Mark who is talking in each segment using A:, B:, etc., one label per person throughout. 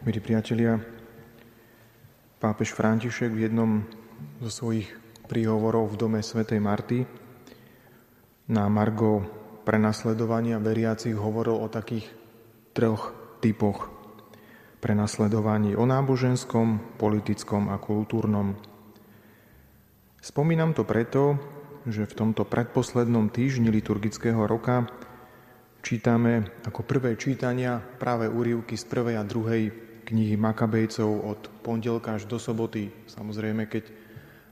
A: Milí priatelia, pápež František v jednom zo svojich príhovorov v dome svätej Marty na Margo prenasledovania veriacich hovoril o takých troch typoch prenasledovaní o náboženskom, politickom a kultúrnom. Spomínam to preto, že v tomto predposlednom týždni liturgického roka čítame ako prvé čítania práve úrivky z prvej a druhej knihy Makabejcov od pondelka až do soboty. Samozrejme, keď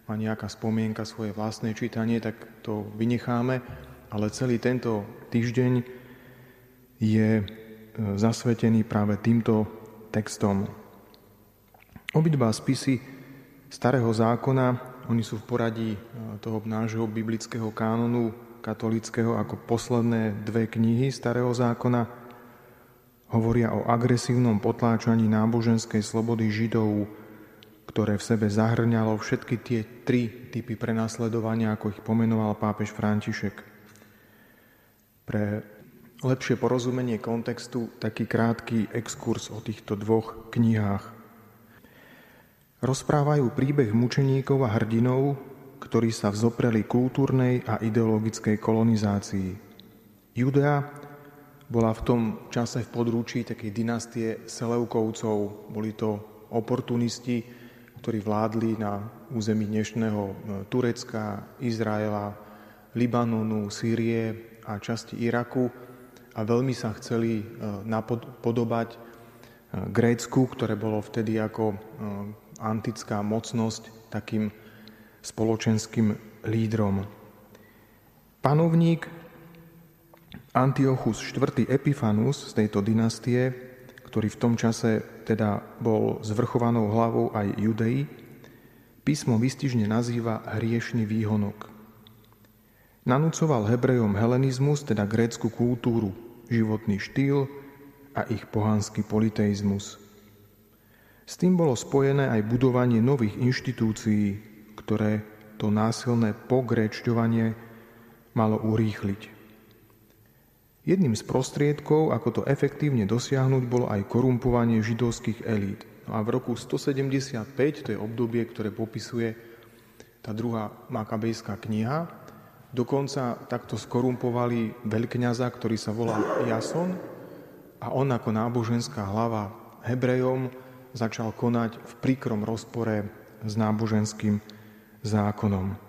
A: má nejaká spomienka svoje vlastné čítanie, tak to vynecháme, ale celý tento týždeň je e, zasvetený práve týmto textom. Obidva spisy starého zákona, oni sú v poradí e, toho nášho biblického kánonu katolického ako posledné dve knihy starého zákona, Hovoria o agresívnom potláčaní náboženskej slobody Židov, ktoré v sebe zahrňalo všetky tie tri typy prenasledovania, ako ich pomenoval pápež František. Pre lepšie porozumenie kontextu taký krátky exkurs o týchto dvoch knihách. Rozprávajú príbeh mučeníkov a hrdinov, ktorí sa vzopreli kultúrnej a ideologickej kolonizácii. Judea bola v tom čase v područí takej dynastie Seleukovcov. Boli to oportunisti, ktorí vládli na území dnešného e, Turecka, Izraela, Libanonu, Sýrie a časti Iraku a veľmi sa chceli e, napodobať e, Grécku, ktoré bolo vtedy ako antická mocnosť takým spoločenským lídrom. Panovník Antiochus IV. Epifanus z tejto dynastie, ktorý v tom čase teda bol zvrchovanou hlavou aj Judei, písmo vystižne nazýva hriešný výhonok. Nanúcoval Hebrejom helenizmus, teda grécku kultúru, životný štýl a ich pohanský politeizmus. S tým bolo spojené aj budovanie nových inštitúcií, ktoré to násilné pogréčťovanie malo urýchliť. Jedným z prostriedkov, ako to efektívne dosiahnuť, bolo aj korumpovanie židovských elít. No a v roku 175, to je obdobie, ktoré popisuje tá druhá makabejská kniha, dokonca takto skorumpovali veľkňaza, ktorý sa volal Jason a on ako náboženská hlava Hebrejom začal konať v príkrom rozpore s náboženským zákonom.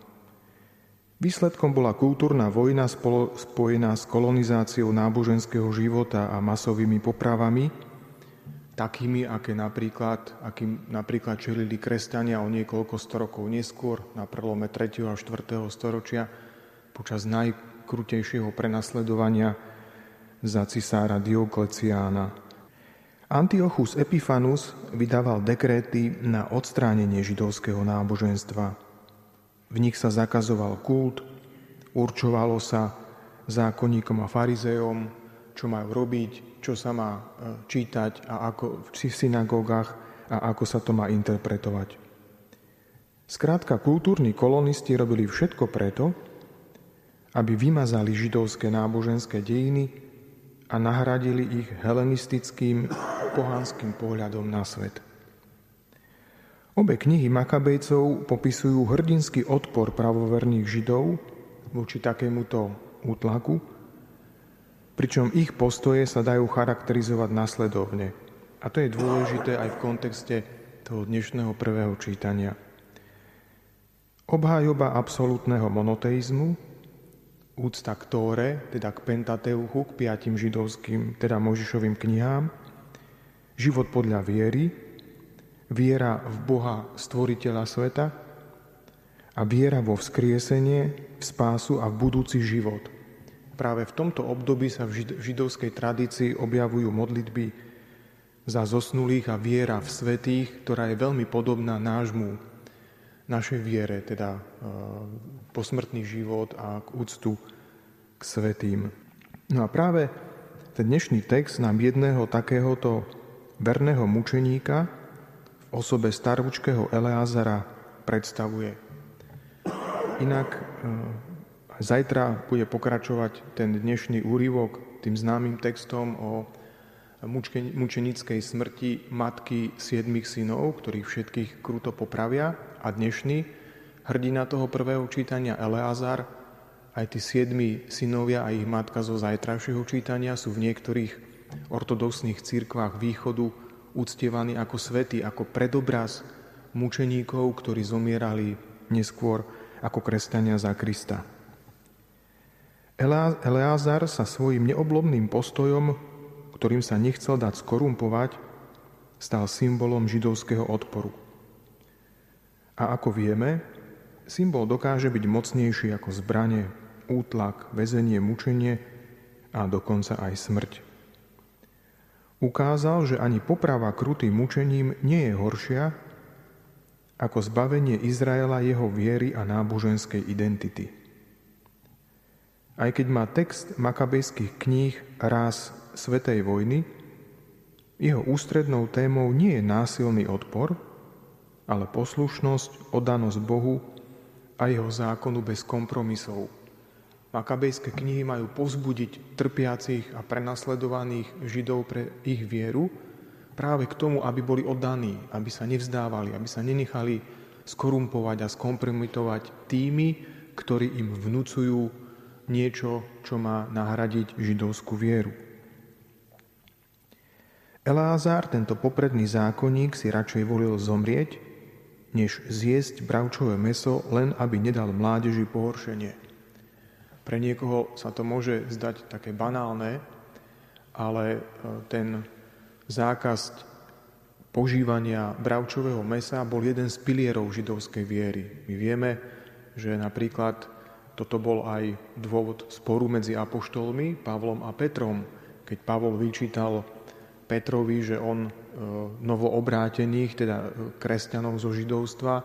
A: Výsledkom bola kultúrna vojna spojená s kolonizáciou náboženského života a masovými popravami, takými, aké napríklad, akým napríklad čelili kresťania o niekoľko storokov neskôr, na prelome 3. a 4. storočia, počas najkrutejšieho prenasledovania za cisára Diokleciána. Antiochus Epiphanus vydával dekréty na odstránenie židovského náboženstva – v nich sa zakazoval kult, určovalo sa zákonníkom a farizejom, čo majú robiť, čo sa má e, čítať a ako v synagógach a ako sa to má interpretovať. Skrátka, kultúrni kolonisti robili všetko preto, aby vymazali židovské náboženské dejiny a nahradili ich helenistickým pohanským pohľadom na svet. Obe knihy Makabejcov popisujú hrdinský odpor pravoverných Židov voči takémuto útlaku, pričom ich postoje sa dajú charakterizovať nasledovne. A to je dôležité aj v kontexte toho dnešného prvého čítania. Obhájoba absolútneho monoteizmu, úcta k Tóre, teda k Pentateuchu, k piatim židovským, teda Možišovým knihám, život podľa viery, viera v Boha, stvoriteľa sveta a viera vo vzkriesenie, v spásu a v budúci život. Práve v tomto období sa v židovskej tradícii objavujú modlitby za zosnulých a viera v svetých, ktorá je veľmi podobná nášmu, našej viere, teda e, posmrtný život a k úctu k svetým. No a práve ten dnešný text nám jedného takéhoto verného mučeníka, osobe starúčkého Eleazara predstavuje. Inak e, zajtra bude pokračovať ten dnešný úryvok tým známym textom o mučenickej smrti matky siedmých synov, ktorých všetkých kruto popravia a dnešný hrdina toho prvého čítania Eleazar, aj tí siedmi synovia a ich matka zo zajtrajšieho čítania sú v niektorých ortodoxných církvách východu uctievaní ako svety, ako predobraz mučeníkov, ktorí zomierali neskôr ako kresťania za Krista. Eleazar sa svojim neoblomným postojom ktorým sa nechcel dať skorumpovať, stal symbolom židovského odporu. A ako vieme, symbol dokáže byť mocnejší ako zbranie, útlak, väzenie, mučenie a dokonca aj smrť. Ukázal, že ani poprava krutým mučením nie je horšia ako zbavenie Izraela jeho viery a náboženskej identity. Aj keď má text makabejských kníh raz Svetej vojny, jeho ústrednou témou nie je násilný odpor, ale poslušnosť, oddanosť Bohu a jeho zákonu bez kompromisov. Makabejské knihy majú pozbudiť trpiacich a prenasledovaných Židov pre ich vieru práve k tomu, aby boli oddaní, aby sa nevzdávali, aby sa nenechali skorumpovať a skompromitovať tými, ktorí im vnúcujú niečo, čo má nahradiť židovskú vieru. Elázar, tento popredný zákonník, si radšej volil zomrieť, než zjesť bravčové meso, len aby nedal mládeži pohoršenie. Pre niekoho sa to môže zdať také banálne, ale e, ten zákaz požívania bravčového mesa bol jeden z pilierov židovskej viery. My vieme, že napríklad toto bol aj dôvod sporu medzi apoštolmi Pavlom a Petrom, keď Pavol vyčítal Petrovi, že on e, novoobrátených, teda e, kresťanov zo židovstva,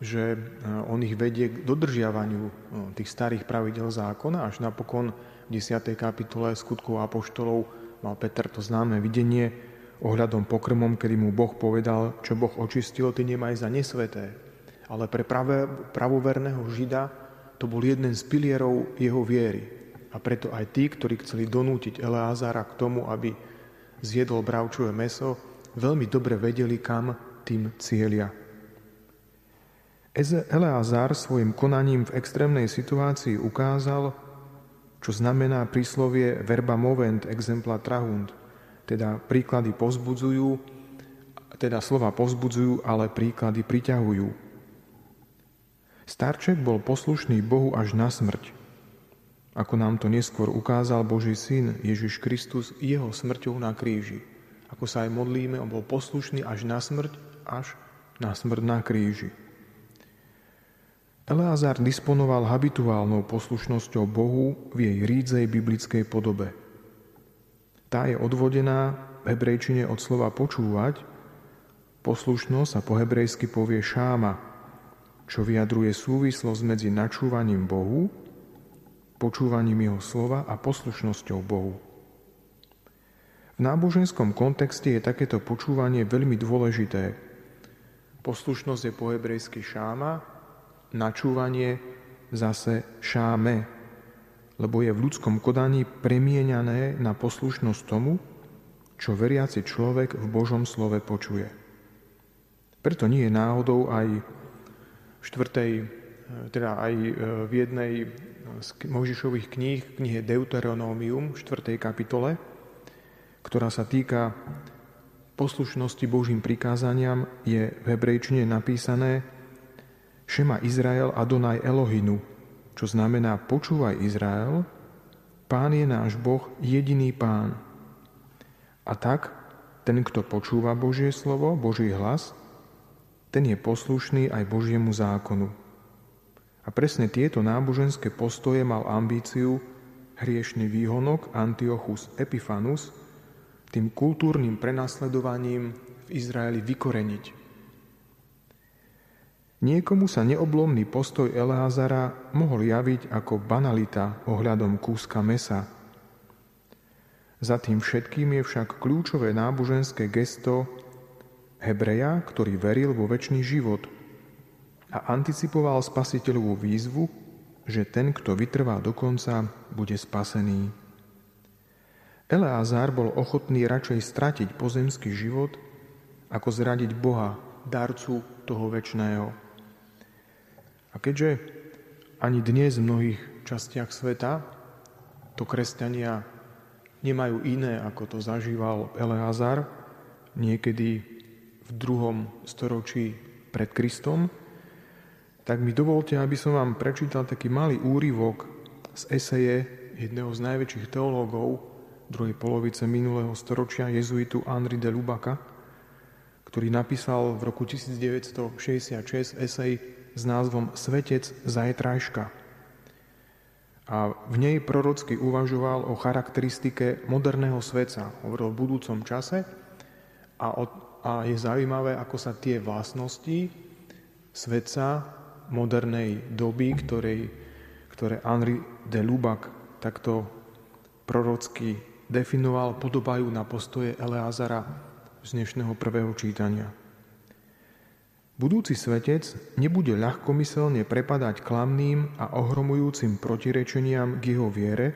A: že e, on ich vedie k dodržiavaniu tých starých pravidel zákona, až napokon v 10. kapitole skutkov apoštolov mal Peter to známe videnie ohľadom pokrmom, kedy mu Boh povedal, čo Boh očistil, ty nemaj za nesveté. Ale pre pravé, pravoverného Žida to bol jeden z pilierov jeho viery. A preto aj tí, ktorí chceli donútiť Eleázara k tomu, aby zjedol bravčové meso, veľmi dobre vedeli, kam tým cieľia. Eleazar svojim konaním v extrémnej situácii ukázal, čo znamená príslovie verba movent exempla trahunt, teda príklady pozbudzujú, teda slova pozbudzujú, ale príklady priťahujú. Starček bol poslušný Bohu až na smrť ako nám to neskôr ukázal Boží syn Ježiš Kristus jeho smrťou na kríži. Ako sa aj modlíme, on bol poslušný až na smrť, až na smrť na kríži. Eleazar disponoval habituálnou poslušnosťou Bohu v jej rídzej biblickej podobe. Tá je odvodená v hebrejčine od slova počúvať, poslušnosť sa po hebrejsky povie šáma, čo vyjadruje súvislosť medzi načúvaním Bohu počúvaním Jeho slova a poslušnosťou Bohu. V náboženskom kontexte je takéto počúvanie veľmi dôležité. Poslušnosť je po hebrejsky šáma, načúvanie zase šáme, lebo je v ľudskom kodaní premieňané na poslušnosť tomu, čo veriaci človek v Božom slove počuje. Preto nie je náhodou aj v štvrtej, teda aj v jednej z Mojžišových kníh, knihe Deuteronómium v 4. kapitole, ktorá sa týka poslušnosti Božím prikázaniam, je v hebrejčine napísané Šema Izrael Adonai Elohinu, čo znamená počúvaj Izrael, Pán je náš Boh, jediný Pán. A tak, ten, kto počúva Božie slovo, Boží hlas, ten je poslušný aj Božiemu zákonu. A presne tieto náboženské postoje mal ambíciu hriešný výhonok Antiochus Epiphanus tým kultúrnym prenasledovaním v Izraeli vykoreniť. Niekomu sa neoblomný postoj Eleazara mohol javiť ako banalita ohľadom kúska mesa. Za tým všetkým je však kľúčové náboženské gesto Hebreja, ktorý veril vo väčší život – a anticipoval spasiteľovú výzvu, že ten, kto vytrvá do konca, bude spasený. Eleazar bol ochotný radšej stratiť pozemský život, ako zradiť Boha, darcu toho väčšného. A keďže ani dnes v mnohých častiach sveta to kresťania nemajú iné, ako to zažíval Eleazar, niekedy v druhom storočí pred Kristom, tak mi dovolte, aby som vám prečítal taký malý úryvok z eseje jedného z najväčších teológov druhej polovice minulého storočia, jezuitu Henri de Lubaka, ktorý napísal v roku 1966 esej s názvom Svetec zajtrajška. A v nej prorocky uvažoval o charakteristike moderného sveta. Hovoril o budúcom čase a, o, a je zaujímavé, ako sa tie vlastnosti svetca modernej doby, ktorej, ktoré Henri de Lubac takto prorocky definoval, podobajú na postoje Eleazara z dnešného prvého čítania. Budúci svetec nebude ľahkomyselne prepadať klamným a ohromujúcim protirečeniam k jeho viere,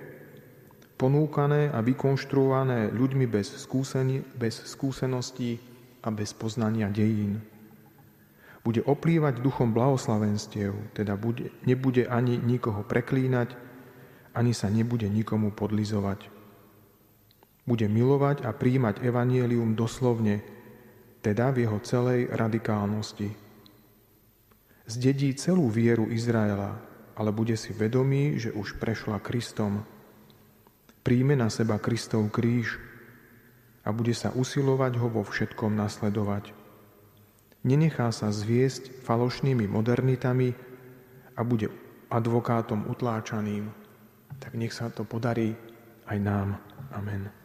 A: ponúkané a vykonštruované ľuďmi bez, skúsení, bez skúseností a bez poznania dejín. Bude oplývať duchom blahoslavenstiev, teda bude, nebude ani nikoho preklínať, ani sa nebude nikomu podlizovať bude milovať a príjmať evanielium doslovne, teda v jeho celej radikálnosti. Zdedí celú vieru Izraela, ale bude si vedomý, že už prešla Kristom. Príjme na seba Kristov kríž a bude sa usilovať ho vo všetkom nasledovať. Nenechá sa zviesť falošnými modernitami a bude advokátom utláčaným. Tak nech sa to podarí aj nám. Amen.